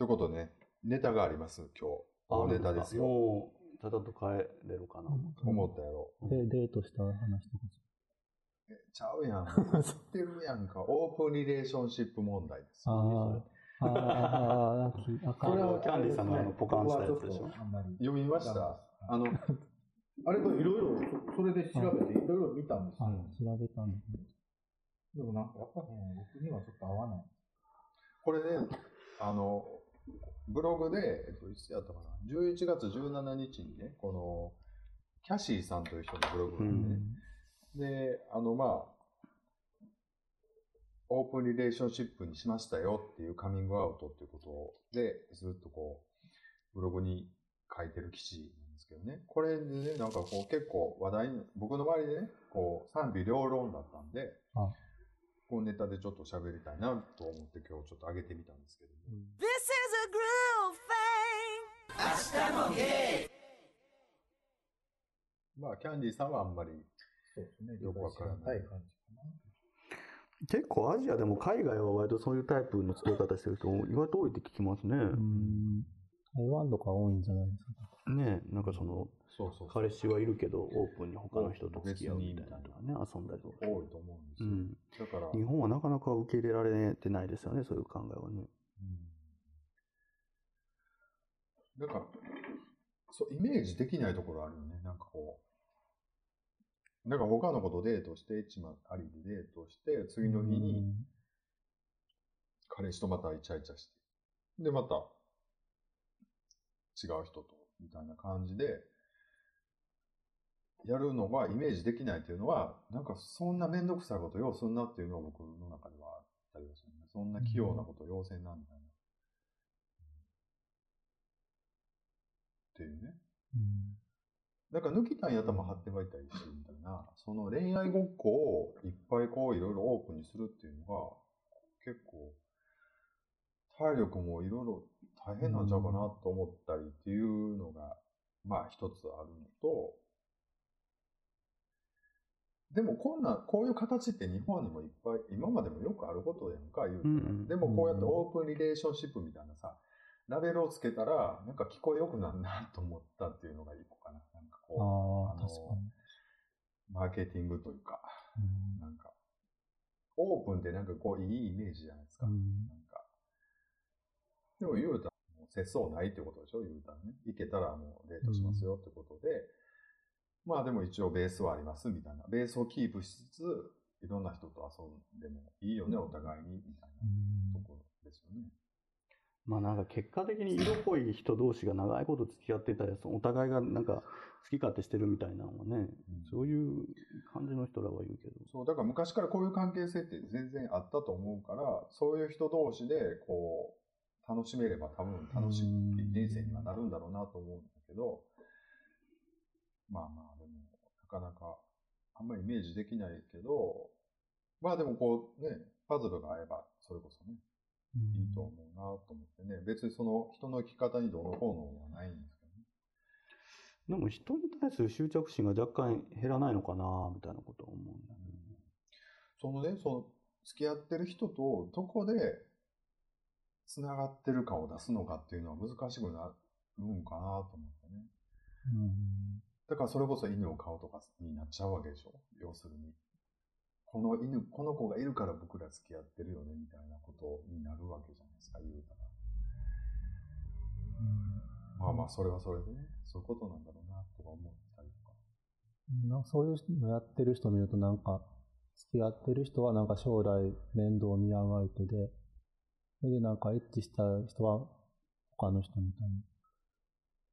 ということでね、ネタがあります、今日。大ネタですよ。もう、ただと帰れるかな。思ったやろ。で、デートした話とか。えちゃうやん。言ってるやんか。オープンリレーションシップ問題ですよ。ああ、ああ、これはキャンディーさんがあのポカンしたやつでしょ読みました？あの、あれといろいろ、そそれで調べていろいろ見たんですよ。調べたんですね。でもなんかやっぱね、僕にはちょっと合わない。これね、あの、ブログで、えっと、いつやったかな？11月17日にね、この、キャシーさんという人のブログがあってね、で、あの、まあ、オープンリレーションシップにしましたよっていうカミングアウトっていうことで、ずっとこう、ブログに書いてる記事なんですけどね。これでね、なんかこう結構話題に、僕の周りでね、こう賛否両論だったんで、あこうネタでちょっと喋りたいなと思って今日ちょっと上げてみたんですけども。This is a groove thing. まあ、キャンディーさんはあんまり、そうですね。よくわからない感じかな。結構アジアでも海外は割とそういうタイプの付け方してる人意外と多いって聞きますね。うん。台湾とか多いんじゃないですか。ねなんかその、そうそう彼氏はいるけど、オープンに他の人と付き合うみたいなのとかね、遊んだりとか。多いと思うんですよ。うん。だから、日本はなかなか受け入れられてないですよね、そういう考えはね。だから、そう、イメージできないところあるよね。なんかこう。なんか他の子とデートして、一枚ありでデートして、次の日に彼氏とまたイチャイチャして、で、また違う人と、みたいな感じで、やるのがイメージできないっていうのは、なんかそんなめんどくさいこと要すんなっていうのは僕の中ではあったりはするね。そんな器用なこと要せんな、みたいな。っていうね。うんなんか抜きたいんやってばいたいし、みたいな、その恋愛ごっこをいっぱいこういろいろオープンにするっていうのが、結構、体力もいろいろ大変なんちゃうかなと思ったりっていうのが、まあ一つあるのと、でもこんな、こういう形って日本にもいっぱい、今までもよくあることやんか、言ううんうんでもこうやってオープンリレーションシップみたいなさ、ラベルをつけたら、なんか聞こえよくなるなと思ったっていうのが一個かな。なんかこう、ああ、確かに。マーケティングというか、うんなんか、オープンってなんかこういいイメージじゃないですか。うんなんか。でも言うたら、節操ないってことでしょ言うたらね。行けたらもうデートしますよってことで、まあでも一応ベースはありますみたいな。ベースをキープしつつ、いろんな人と遊んでもいいよね、お互いに、みたいなところですよね。まあなんか結果的に色っぽい人同士が長いこと付き合ってたやつ、お互いがなんか好き勝手してるみたいなのはね、そういう感じの人らは言うけど。そう、だから昔からこういう関係性って全然あったと思うから、そういう人同士で、こう、楽しめれば多分楽しい人生にはなるんだろうなと思うんだけど、まあまあ、でも、なかなか、あんまりイメージできないけど、まあでもこうね、パズルが合えば、それこそね、いいと思うなと思ってね、別にその人の生き方にどうのこうのはないんですけどね。でも人に対する執着心が若干減らないのかな、みたいなことは思うんだよね。そのね、その、付き合ってる人とどこで繋がってるかを出すのかっていうのは難しくなるんかなと思ってね。うんだからそれこそ犬を飼うとかになっちゃうわけでしょ？要するに。この犬、この子がいるから僕ら付き合ってるよねみたいなことになるわけじゃないですか、言うたら。まあまあ、それはそれでね、そういうことなんだろうなとか思ったりとか。なんかそういうのやってる人見るとなんか、付き合ってる人はなんか将来面倒を見合う相手で、それでなんかエッチした人は他の人みたいな、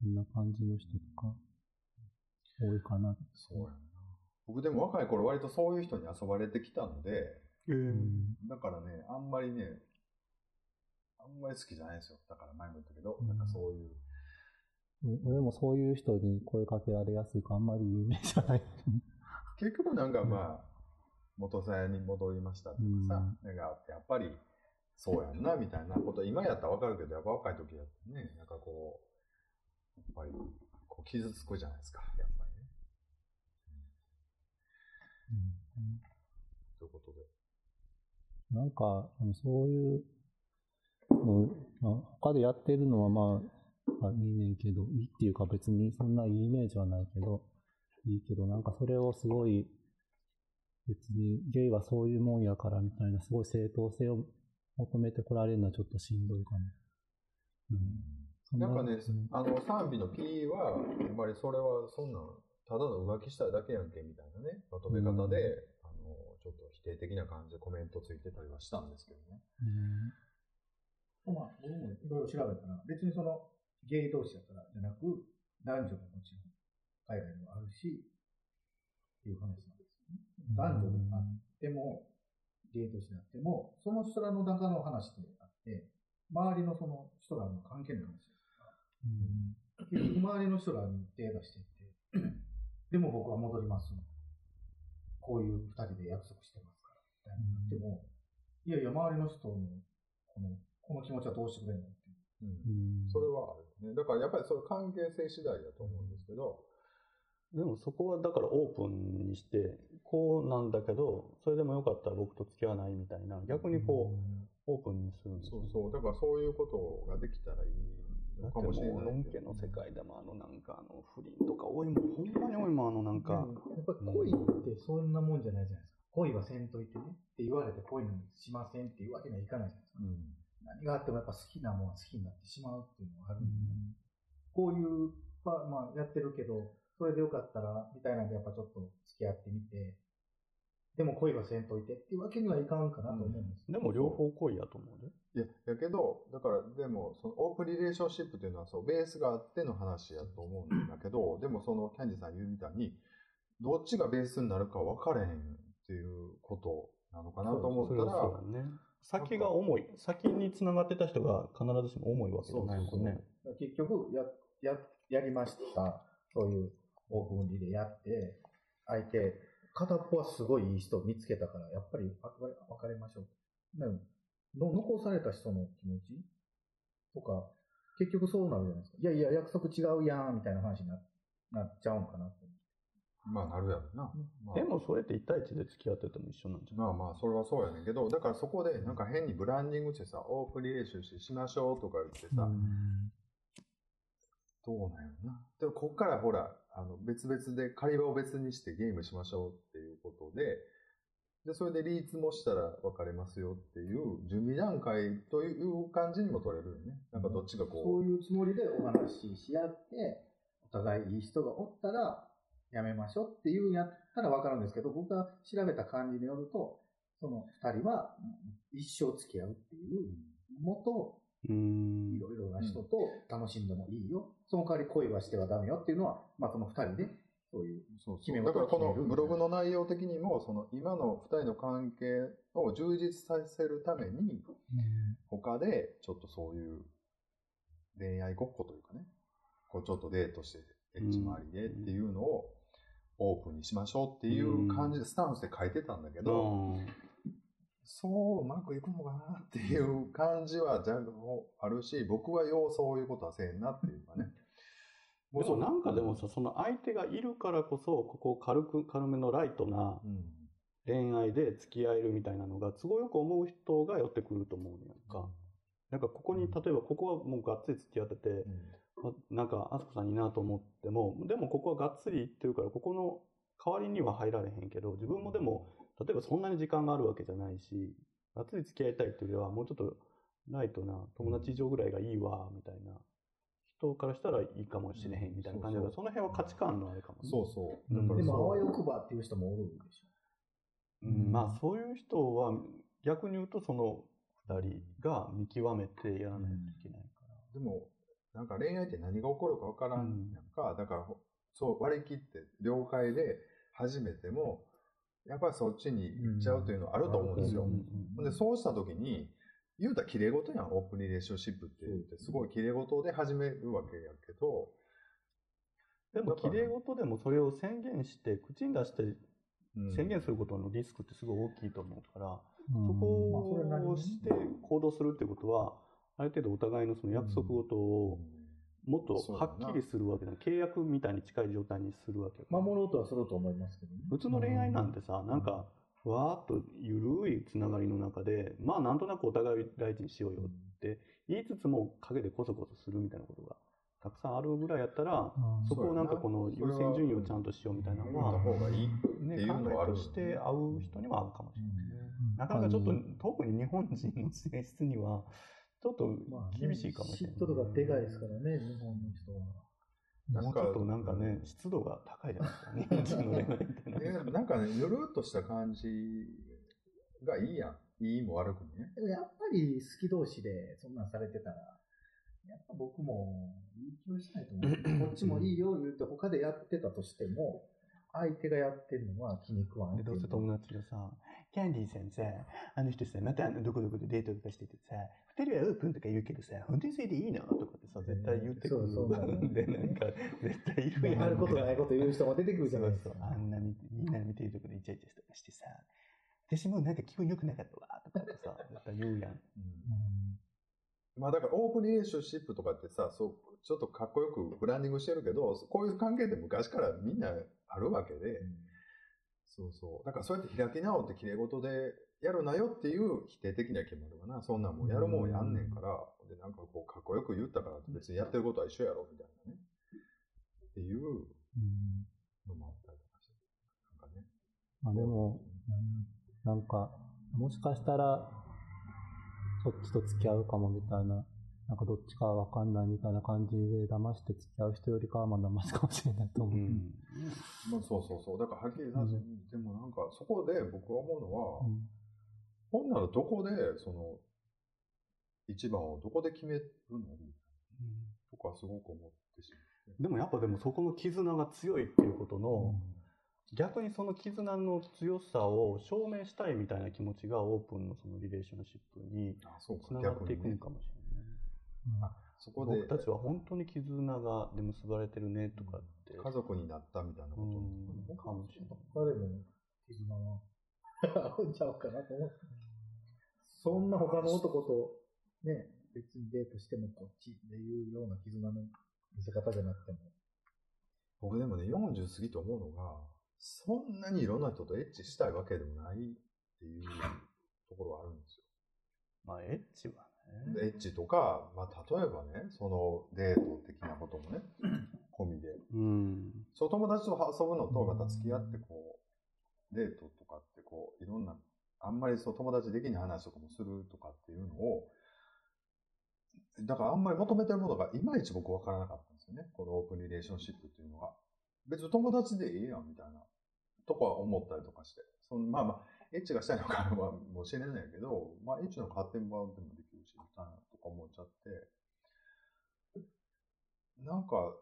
そんな感じの人とか、多いかな。そうやな。僕でも若い頃割とそういう人に遊ばれてきたので、うんだからね、あんまりね、あんまり好きじゃないんですよ。だから前も言ったけど、なんかそういう、俺もそういう人に声かけられやすいからあんまり有名じゃない。結局なんかまあ、元さやに戻りましたとかさ、なんかやっぱりそうやんな、みたいなこと、今やったらわかるけど、やっぱ若い時やってね、なんかこう、やっぱりこう傷つくじゃないですか、やっぱりね。ということで。なんか、そういうのまあ、他でやってるのはまあ、あいいねんけど、いいっていうか別にそんないいイメージはないけど、いいけど、なんかそれをすごい、別にゲイはそういうもんやからみたいな、すごい正当性を求めてこられるのはちょっとしんどいかな。うん。そなんかねうん、あの、賛美の P は、あんまりそれはそんな、ただの浮気したいだけやんけみたいなね、まとめ方で、あの、ちょっと否定的な感じでコメントついてたりはしたんですけどね。うんまあ、僕もいろいろ調べたら、別にその、ゲイ同士だからじゃなく、男女ももちろん、海外にもあるし、っていう話なんですよね。男女であっても、ゲイ同士であっても、その人らの中の話であって、周りのその人らの関係の話ですから、結局周りの人らに手出していって、でも僕は戻ります。こういう二人で約束してますから、みたいになっても、いやいや、周りの人の、この、この気持ちはどうしてくれんのって。いう。うん。うん。それはあるよね。だからやっぱりその関係性次第だと思うんですけど、でもそこはだからオープンにして、こうなんだけど、それでもよかったら僕と付き合わないみたいな、逆にこう、オープンにするんですよ。そうそう。だからそういうことができたらいいのだってもかもしれない。う、のんけの世界でもあのなんかあの不倫とか多いもん、ほんまに多いもん、あのなんか、やっぱり恋ってそんなもんじゃないじゃないですか。恋はせんといてねって言われて恋にしませんっていうわけにはいかないじゃないですか。うん。何があってもやっぱ好きなもんは好きになってしまうっていうのがあるんで、こういう、まあ、まあやってるけど、それでよかったら、みたいなんでやっぱちょっと付き合ってみて、でも恋はせんといてっていうわけにはいかんかなと思うんですよ。でも両方恋やと思うで。いや、だけど、だから、でも、そのオープンリレーションシップというのは、そう、ベースがあっての話やと思うんだけど、でもその、キャンディさん言うみたいに、どっちがベースになるか分かれへんっていうことなのかなと思ったら、はそうだね。先が重い。先に繋がってた人が必ずしも重いわけじゃないもんね。結局や、や、やりました。そういうオープンリレーやって、相手、片っぽはすごいいい人を見つけたから、やっぱり別れ別れましょう。残された人の気持ち？とか、結局そうなるじゃないですか。いやいや、約束違うやん、みたいな話にななっちゃうんかなと。まあ、なるやろな。まあでもそれって1対1で付き合ってても一緒なんじゃない？まあまあ、それはそうやねんけど、だからそこで、なんか変にブランディングしてさ、オープンリレーションシップしましょうとか言ってさ、どうなんやろな。でも、こっからほら、あの、別々で、狩り場を別にしてゲームしましょうっていうことで、で、それでリーツもしたら別れますよっていう準備段階という感じにも取れるよね。なんかどっちがそこういうつもりでお話しし合って、お互いいい人がおったら、やめましょうっていうんやったらわかるんですけど、僕が調べた感じによると、その二人は一生付き合うっていう、もっとい。ろいろな人と楽しんでもいいよ。その代わり恋はしてはダメよっていうのは、まあその二人で、そういう。う、そうそう。だからこのブログの内容的にも、その今の二人の関係を充実させるために、他でちょっとそういう恋愛ごっこというかね、こうちょっとデートして、エッチ周りでっていうのをオープンにしましょうっていう感じでスタンスで書いてたんだけど、うんそううまくいくのかなっていう感じはじゃあるし、僕はようそういうことはせえんなっていうかね。でもなんかでもさ、その相手がいるからこそ、ここ軽く、軽めのライトなうん、恋愛で付き合えるみたいなのが、都合よく思う人が寄ってくると思うねやんか。なんかここに、例えばここはもうがっつり付き合ってて、あなんか、あすこさんいいなと思っても、でもここはがっつり行ってるから、ここの代わりには入られへんけど、自分もでも、例えばそんなに時間があるわけじゃないし、がっつり付き合いたいっていうよりは、もうちょっとライトな友達以上ぐらいがいいわ、みたいな人からしたらいいかもしれへんみたいな感じだから、その辺は価値観のあれかもね。そうそう。うんだからでも、あわよくばっていう人もおるでしょ。うん、まあそういう人は、逆に言うとその二人が見極めてやらないといけないから。でも、なんか恋愛って何が起こるかわからんやんか。だから、そう割り切って了解で始めても、やっぱりそっちに行っちゃうというのはあると思うんですよ。うんほんで、そうした時に、言うたら綺麗事やん、オープンリレーションシップって言って、すごい綺麗事で始めるわけやけど、でも綺麗事でもそれを宣言して、口に出してうん。宣言することのリスクってすごい大きいと思うから、うん。そこをして行動するってことは、ある程度お互いのその約束事をもっとはっきりするわけだ、契約みたいに近い状態にするわけだから。守ろうとはすると思いますけどね。普通の恋愛なんてさ、なんか、ふわーっとゆるいつながりの中で、まあなんとなくお互い大事にしようよって言いつつも陰でコソコソするみたいなことがたくさんあるぐらいやったら、うんそこをなんかこの優先順位をちゃんとしようみたいなのは、言った方がいい。ね、っていうのはある考えとして合う人には合うかもしれないね。なかなかちょっと、特に日本人の性質には、ちょっと厳しいかもしれない。嫉妬とかでかいですからね、日本の人は。もうちょっとなんかね、湿度が高いじゃないですか、日本人の恋愛ってえなんか。ね、ゆるっとした感じがいいやん。いいも悪くもね。でもやっぱり好き同士でそんなんされてたら、やっぱ僕もいい気はしないと思う。こっちもいいよ言って他でやってたとしても、相手がやってるのは気に食わんで、どうせ友達がさ、キャンディー先生、あの人さ、またあのどこどこでデートとかしててさ、二人はオープンとか言うけどさ、本当にそれでいいの？とかってさ、絶対言ってくる。そうそうんで、なんか、絶対いるやん。あることないこと言う人も出てくるじゃないですか。そう。そう。あんなみみんな見てるとこでイチャイチャとかしてさ、私もうなんか気分良くなかったわ、とかってさ、絶対言うやん。まあだからオープンリレーションシップとかってさ、そう、ちょっとかっこよくブランディングしてるけど、こういう関係って昔からみんなあるわけで、そうそう。だからそうやって開き直って綺麗事でやるなよっていう否定的な決まるわな。そんなんもうやるもんやんねんから、で、なんかこうかっこよく言ったから別にやってることは一緒やろ、みたいなね。っていううんのもあったりとかして。なんかね。まあでも、なんか、もしかしたら、そっちと付き合うかもみたいな、なんかどっちかわかんないみたいな感じで騙して付き合う人よりかはまあ騙すかもしれないと思う。うん。まあそうそうそう。だからはっきりさせ、でもなんかそこで僕が思うのは、うんほんならどこで、その、一番をどこで決めるのみたいなとかすごく思ってしまう。でもやっぱでもそこの絆が強いっていうことの、逆にその絆の強さを証明したいみたいな気持ちがオープンのそのリレーションシップにあ、そうかつながっていくのかもしれない。そこで僕たちは本当に絆がで結ばれてるねとかって。家族になったみたいなことうん、かもしれない。他でも絆は合うんちゃうかなと思って。そんな他の男とね、別にデートしてもこっちっていうような絆の見せ方じゃなくても。僕でもね、40過ぎと思うのが、そんなにいろんな人とエッチしたいわけでもないっていうところはあるんですよ。まあ、エッチはエッチとか、まあ、例えばね、そのデート的なこともね、込みで。うん。そう、友達と遊ぶのと、また付き合ってこう、デートとかってこう、いろんな、あんまりそう友達できない話とかもするとかっていうのを、だからあんまり求めてるものがいまいち僕分からなかったんですよね。このオープンリレーションシップっていうのが。別に友達でいいやんみたいなとかは思ったりとかして。そのまあまあ、エッチがしたいのかはもしれないけど、まあエッチの発展版でもし、みたいなとか思っちゃって、なんか、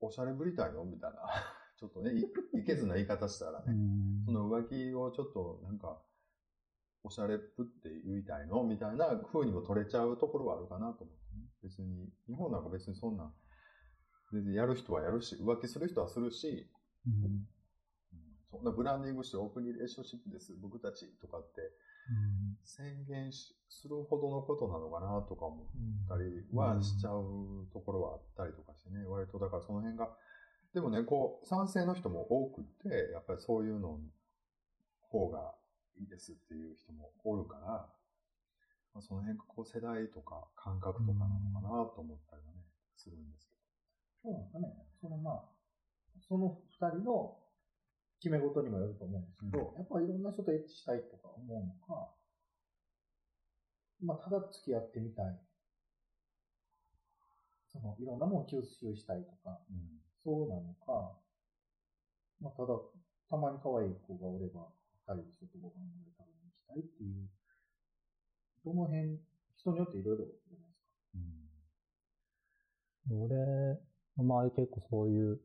おしゃれぶりたいのみたいな。ちょっとね、いいけずな言い方したらね、うんその浮気をちょっとなんか、おしゃれっぷって言いたいのみたいな風にも取れちゃうところはあるかなと思ってね。別に、日本なんか別にそんな、全然やる人はやるし、浮気する人はするし、そんなブランディングしてオープンリレーションシップです、僕たちとかって宣言しするほどのことなのかなとか思ったりはしちゃうところはあったりとかしてね、割とだからその辺が、でもね、こう、賛成の人も多くて、やっぱりそういうの方がいいですっていう人もおるから、まあ、その辺がこう世代とか感覚とかなのかなと思ったりはね、するんですけそうなんかね。そのまあ、その二人の決め事にもよると思うんですけど、やっぱりいろんな人とエッチしたいとか思うのか、まあ、ただ付き合ってみたい。その、いろんなものを吸収したいとか、ど。うんそうなのか、まあ、ただ、たまに可愛い子がおれば、二人でちょっとご飯で食べに行きたいっていう、どの辺、人によっていろいろじゃないですか。俺の周り結構そういう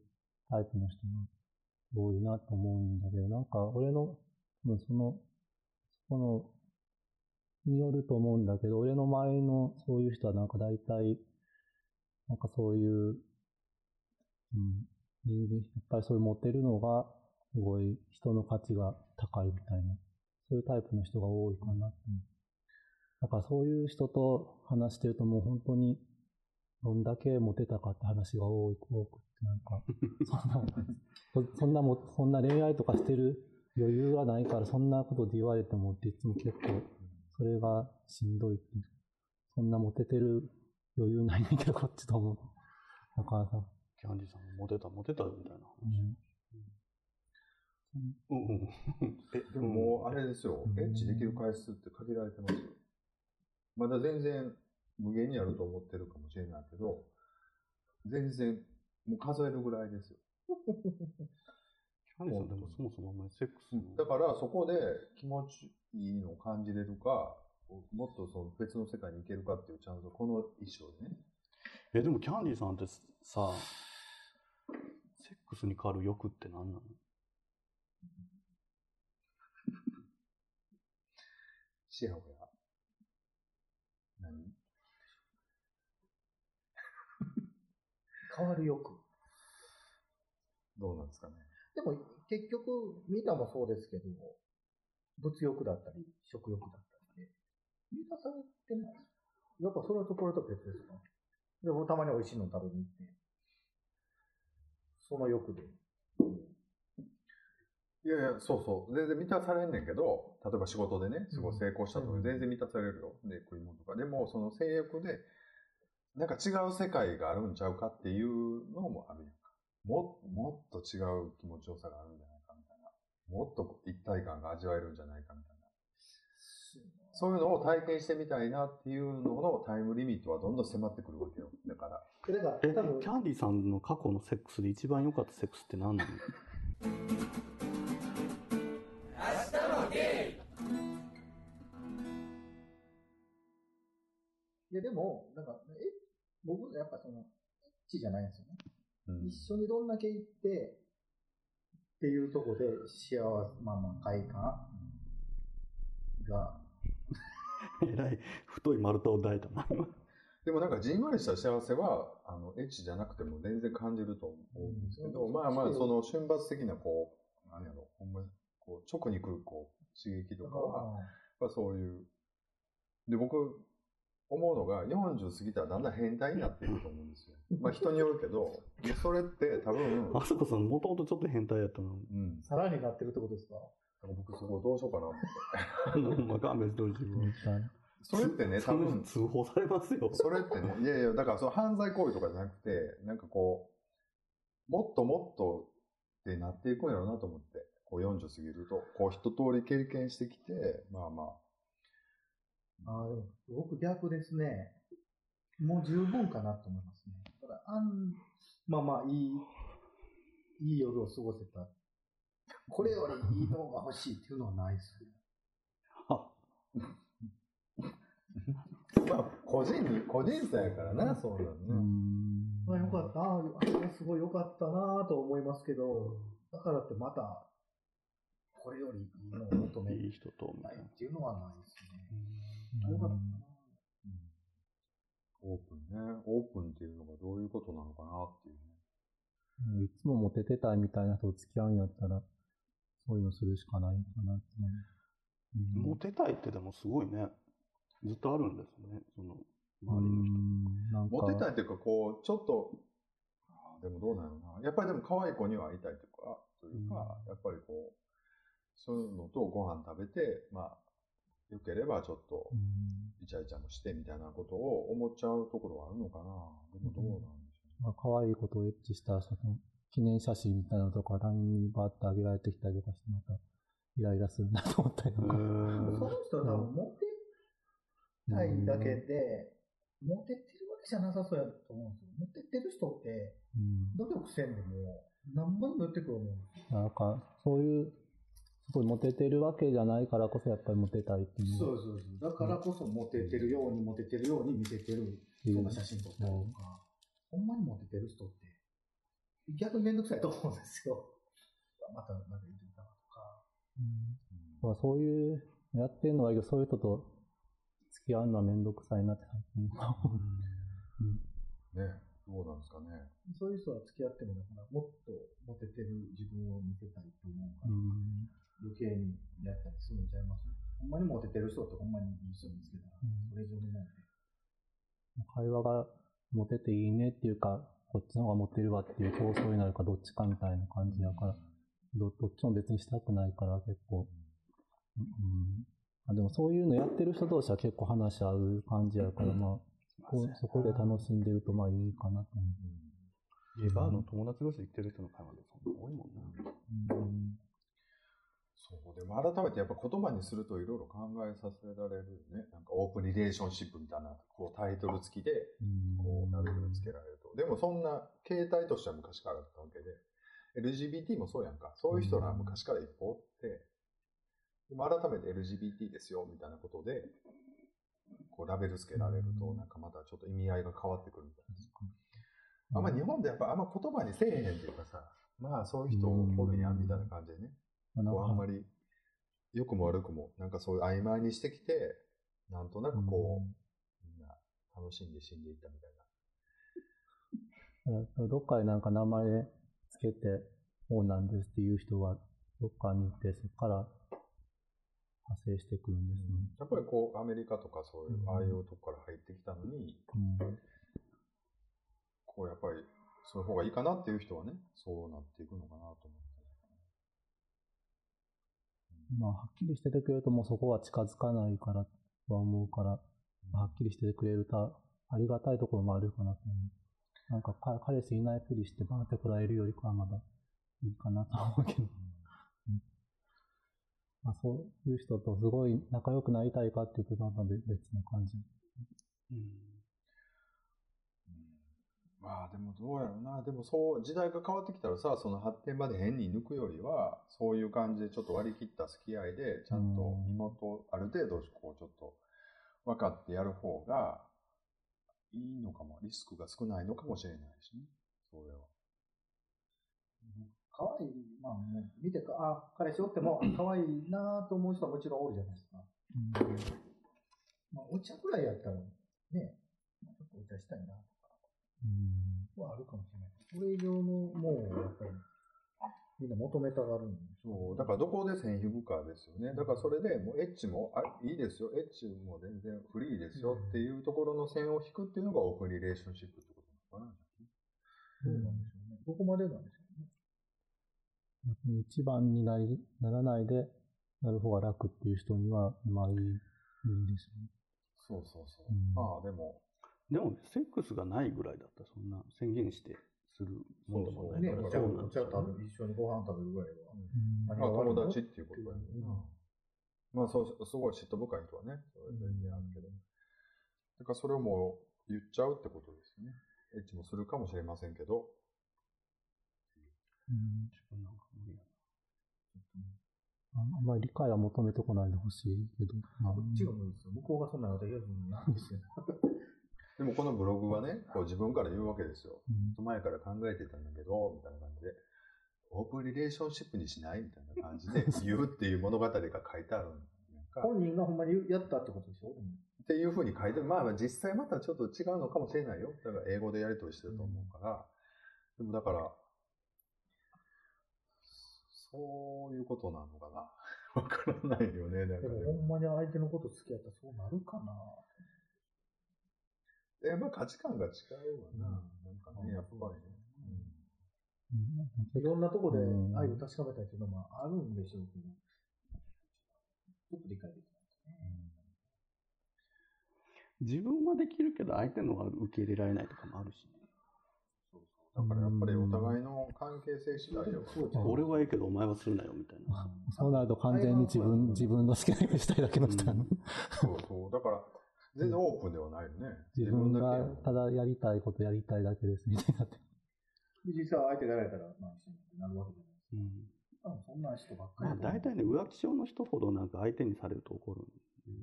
タイプの人が多いなと思うんだけど、なんか俺の、その、その、によると思うんだけど、俺の周りのそういう人はなんか大体、なんかそういう、うん、人間、やっぱりそういうモテるのが、すごい人の価値が高いみたいな、そういうタイプの人が多いかなって。だからそういう人と話してるともう本当に、どんだけモテたかって話が多くって、なんか、そんな、そそんなも、そんな恋愛とかしてる余裕がないから、そんなことで言われてもっていつも結構、それがしんどいってそんなモテてる余裕ないねんけど、こっちと思う。だからさ、キャンディーさんモテた、モテたみたいなう話。ん、うんうん。え、でももうあれですよ、うんエッチできる回数って限られてますよ。まだ全然無限にあると思ってるかもしれないけど、全然もう数えるぐらいですよ。キャンディーさんでもそもそもあんまりセックスのだからそこで気持ちいいのを感じれるか、もっとその別の世界に行けるかっていうチャンスをこの衣装でね。え、でもキャンディーさんってさ、セックスに変わる欲って何なの？シェアホや。何変わる欲。どうなんですかね。でも結局、みんなもそうですけど、物欲だったり、食欲だったりで、満たされてないです。やっぱそれとこれと別ですか？でもたまに美味しいの食べに行って、その欲で。いやいや、そうそう。全然満たされんねんけど、例えば仕事でね、すごい成功したとか、うん全然満たされるよ。で、食い物とか。でも、その性欲で、なんか違う世界があるんちゃうかっていうのもあるやんか。ももっと違う気持ちよさがあるんじゃないかみたいな。もっと一体感が味わえるんじゃないかみたいな。そういうのを体験してみたいなっていうののタイムリミットはどんどん迫ってくるわけよ。だから。だから、え、多分キャンディーさんの過去のセックスで一番良かったセックスって何なの？いやでも、なんか、え、僕、やっぱその、エッチじゃないんですよね。うん一緒にどんだけ行って、っていうところで幸せ、まあまあ快感が、えらい太い丸太を抱いたな、今。でもなんかじんわりした幸せは、あの、エッチじゃなくても全然感じると思うんですけど、うんまあまあ、その瞬発的なこう、何やろ、ほんまに、こう、直に来るこう、刺激とかは、まあそういう。で、僕、思うのが、40過ぎたらだんだん変態になっていくと思うんですよ。まあ人によるけど、でそれって多分、あそこさん、もともとちょっと変態やったの。うん。さらになってるってことですか？僕そこどうしようかなと思って。まあ、勘弁してほしい。それってね、多分、通報されますよ。それってね、いやいや、だからその犯罪行為とかじゃなくて、なんかこう、もっともっとってなっていくんやろうなと思って、こう40過ぎると、こう一通り経験してきて、まあまあ、ああ、でも、僕逆ですね。もう十分かなと思いますね。ただ、あん、まあまあ、いい、いい夜を過ごせた。これよりいいのが欲しいっていうのはないですね。あまあ、個人に、個人差やからな、そうなのうね。ん。まあ、よかった。ああ、れすごいよかったなと思いますけど、だからってまた、これよりいいのを求めいい人と、ない。っていうのはないですね。うんよかったな。オープンね。オープンっていうのがどういうことなのかなっていうね。いつもモテてたいみたいな人と付き合うんやったら、そういうのするしかないかなって思う。うんモテたいってでもすごいね。ずっとあるんですね。その、周りの人。うんなんかモテたいっていうか、こう、ちょっと、あーでもどうなのな。やっぱりでも可愛い子には会いたいというか、というか、やっぱりこう、そういうのとご飯食べて、まあ、よければちょっとう、んイチャイチャもしてみたいなことを思っちゃうところはあるのかな。でもどうなんでしょまあ、可愛いことをエッチした、その、記念写真みたいなのとか、LINE にバーって上げられてきたりとかして、また、イライラするなと思ったりとか。その人は多分、モテたいだけで、モテてるわけじゃなさそうやと思うんですよ。モテてる人って、うん。努力せんでも、何本も言ってくると思うんですよ。なんか、そういう、すごいモテてるわけじゃないからこそ、やっぱりモテたいっていうそうそうそう。だからこそ、モテてるように、モテてるように見せてる、そんな写真撮ったりとか、ほんまにモテてる人って、逆にめんどくさいと思うんですよ。また、また言ってたとか。うんまあそういう、やってるのはいいけど、そういう人と付き合うのはめんどくさいなって最う。う。ね。どうなんですかね。そういう人は付き合っても、だから、もっとモテてる自分を見せたいと思うから、うん余計にやったりするんちゃいます？ほんまにモテてる人ってほんまにいい人見つけたら、うん。それ以上にも会話がモテていいねっていうか、こっちの方がモテるわっていう競争になるかどっちかみたいな感じやから、どどっちも別にしたくないから結構、うん、あでもそういうのやってる人同士は結構話し合う感じやから、まあ、そこそこで楽しんでるとまあいいかなと思ゲバーの友達同士で行ってる人の会話でそんな多いもんな。う。うんそう、でも改めてやっぱ言葉にするといろいろ考えさせられるよね。なんかオープンリレーションシップみたいな、こうタイトル付きで、こうラベルつけられると。でもそんな形態としては昔からあったわけで、LGBT もそうやんか。そういう人らは昔から一方おって、でも改めて LGBT ですよ、みたいなことで、こうラベル付けられると、なんかまたちょっと意味合いが変わってくるみたいな。あんま日本でやっぱあんま言葉にせえへんっていうかさ、まあそういう人おるんや、みたいな感じでね。こうあんまり良くも悪くも、なんかそういう曖昧にしてきて、なんとなくこう、みんな楽しんで死んでいったみたいな。どっかでなんか名前つけて、こうなんですっていう人がどっかにいて、そこから派生してくるんですね。やっぱりこう、アメリカとかそういう、うんああいうとこから入ってきたのに、うんこうやっぱり、そういう方がいいかなっていう人はね、そうなっていくのかなと思って。まあ、はっきりしててくれるともうそこは近づかないからとは思うから、はっきりしててくれるとありがたいところもあるかなと思う。なんかか彼氏いないふりしてバーってこらえるよりかはまだいいかなと思うけど。うんまあ、そういう人とすごい仲良くなりたいかっていうとまた別別な感じ。うんまあでもどうやろうな。でもそう、時代が変わってきたらさ、その発展まで変に抜くよりは、そういう感じでちょっと割り切った付き合いで、ちゃんと身元、ある程度こうちょっと分かってやる方がいいのかも。リスクが少ないのかもしれないしね。それは。可愛いまあもう見てか、あ、彼氏おっても、可愛いなと思う人はもちろんおるじゃないですか。まあ、お茶くらいやったら、ね、まあちょっとお茶したいなとかうんはあるかもしれない。それ以上の、もう、やっぱり、みんな求めたがるんでしょそう、だからどこで線引くかですよね。だからそれでもうエッチも、あ、いいですよ。エッチも全然フリーですよっていうところの線を引くっていうのがオープンリレーションシップってことなのかな。そうなんでしょうね。どこまでなんでしょうね。一番になりならないで、なる方が楽っていう人には、まあいい、いいんですよね。そうそうそう。うんまあでも、でも、セックスがないぐらいだったら、そんな宣言してするもんでもないね、から、そうなんおですよね一緒にご飯食べるぐらいは。うんまあ友達っていうことやもんな。まあそう、すごい嫉妬深い人はね、それ全然あるけど。だからそれをもう言っちゃうってことですよね。エッチもするかもしれませんけど、うん自分なんか無理やああんまり理解は求めてこないでほしいけど。まあこっちが無理ですよ。向こうがそんなのできるのなんですよ。でもこのブログはね、こう自分から言うわけですよ。うん前から考えてたんだけど、みたいな感じで、オープンリレーションシップにしない？みたいな感じで 言うっていう物語が書いてある。本人がほんまにやったってことでしょ？でもっていうふうに書いてる。まあまあ実際またちょっと違うのかもしれないよ。だから英語でやり取りしてると思うから。でもだから、そういうことなのかな。わからないよね。なんでかねもほんまに相手のこと好きやったらそうなるかなやっぱ価値観が違うわな。なんかね、やっぱりね。うんいろんなとこでうん愛を確かめたいっていうのもあるんでしょうけど、ちょっと理解できない。自分はできるけど、相手のは受け入れられないとかもあるしね。そうそう。だからやっぱりお互いの関係性次第よ。そうん俺はいいけど、お前はするなよ、みたいな。そうなると完全に自分、自分の好きなようにしたいだけの人なの。そうそう。だから、全然オープンではないよね。自分がただやりたいことやりたいだけですみたいになって。実際は相手がやられたら、まあ、一緒になるわけじゃないですうん。か。多分そんな人ばっかまあ、り。大体ね、浮気症の人ほどなんか相手にされると怒るんですね。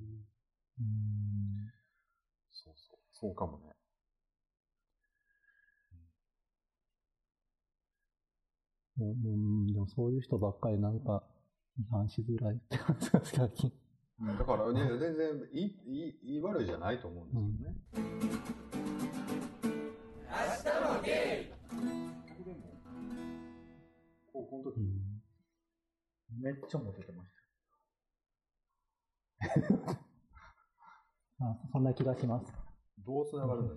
うんそうそう。そうかもね。もううんでもそういう人ばっかりなんか違反しづらいって感じが最近。だからね、全然いい、いい、悪いじゃないと思うんですよね。僕でも、高校の時、うん。めっちゃモテてまし あそんな気がします。どう繋がるの？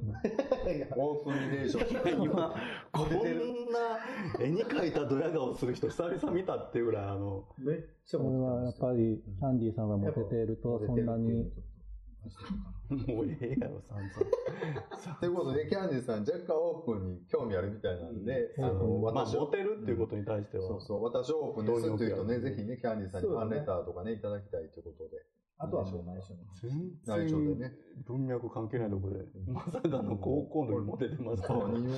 今いや。オープンリレーション。今、こんな絵に描いたドヤ顔する人久々見たっていうぐらい、あの、めっちゃそれはやっぱり、キャンディーさんがモテていると、そんなに、もうええやろ、散々。ということで、キャンディーさん若干オープンに興味あるみたいなんで、うん。あの、まあ、私をモテるっていうことに対しては、そうそう、私オープンですっていうとね、ぜひね、キャンディーさんにファンレターとかね、いただきたいということで。あとはもう内緒に。全内緒で然ね。文脈関係ないところで、まさかの高校の時モテてましたよ何を、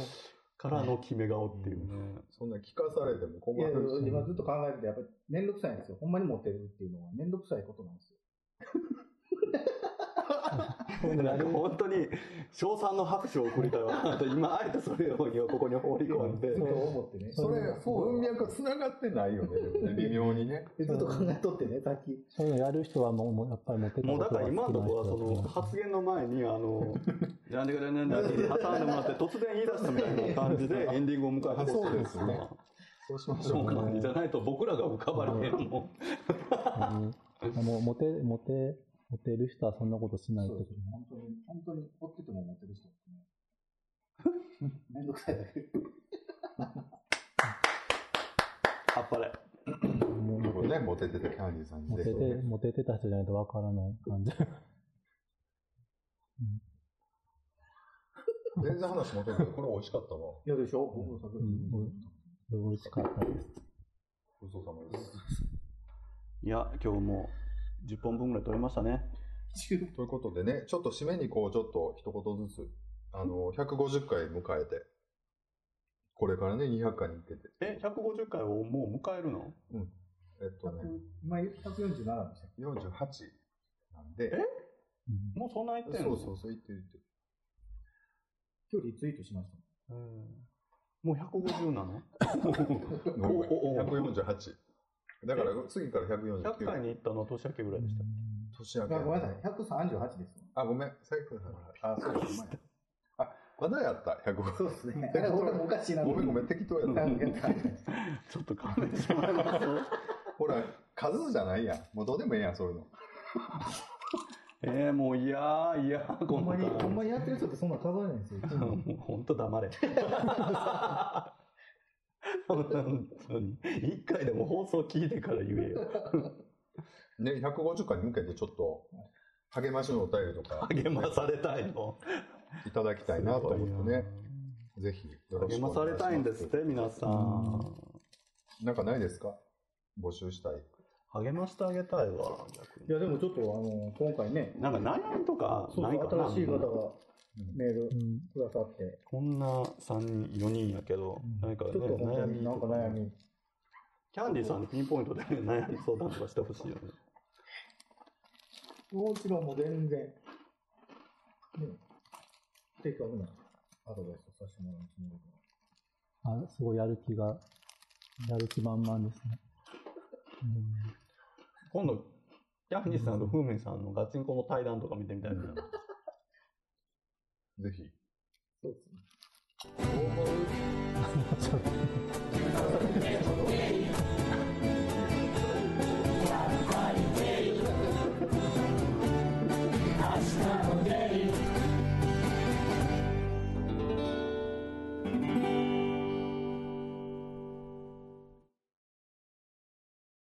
からの決め顔っていうね。そんな聞かされても困るし。今ずっと考えてて、やっぱりめんどくさいんですよ。ほんまに持ってるっていうのはめんどくさいことなんですよ。なんか本当に、賞賛の拍手を送りたいわ。今、あえてそれをここに放り込んでずっ、と思ってね。それ、文脈繋がってないよね、微妙にね。ずっと考えとってね、さっき。そういうのやる人はもう、もうやっぱりモテたもうだから今のところはその発言の前に、あの、なんでかね、なんで挟んでもらって突然言い出したみたいな感じでエンディングを迎えてそうですねそうしましそうょうか。感じじゃないと僕らが浮かばれへんもん。思うもうモテ、モテ、モテる人はそんなことしないとそうです。本当に、本当に、追ってても持ってる人ってね。めんどくさいだけ。あっぱれ。もうこれね、モテてたキャンディーさんにモテて、モテてた人じゃないとわからない感じ。全然話モテるけど、これ美味しかったわ。いやでしょ？僕もさっきうん美味しかったです。ごちそうさまです。いや、今日も10本分ぐらい取れましたね。ということでね、ちょっと締めにこう、ちょっと一言ずつ、あの、150回迎えて、これからね、200回に向けて。え、150回をもう迎えるの？えっとね、今147でしたっけ？48なんで、うん。もうそんな言ってんの？そうそうそう、言ってる言ってる。今日リツイートしました。うん。もう150なの？ごめん。ごめんおおお148。だから次から149。100回に行ったのは年明けぐらいでしたっ年明け。あごめんなさい、138です。あ、ごめん。最後あ、そうだ、ごめん。あ、まだやった、150。そうですね。おかしいなごめんごめん、適当やった。ちょっと勘弁してもらえますほら、数じゃないやん。もうどうでもええやん、そういうの。えー、もういやー、いやー、ほんまに、ほんまにやってる人ってそんな数えないんですよ。もう本当黙れ。本当に。一回でも放送聞いてから言えよ。ね、150回に向けてちょっと、励ましのお便りとか、励まされたいの。いただきたいなと思ってね。ぜひ、よろし励まされたいんですって、皆さん。なんかないですか？募集したい。励ましてあげたいわ。いや、でもちょっと、あの、今回ね、なんか悩みとかないかな新しい方がメールうんくださって、こんな3人、4人やけど、何かね、ちょっと本当悩みになんとか悩み。キャンディーさんにピンポイントで、ね、悩み相談とかしてほしいよね。もちろんもう全然、ね、的確なアドバイスをさせてもらうつもりで。あすごいやる気が、やる気満々ですね。うん今度、キャンディーさんとフーミンさんのガチンコの対談とか見てみたいな。ぜひ。そうですね。ちょっと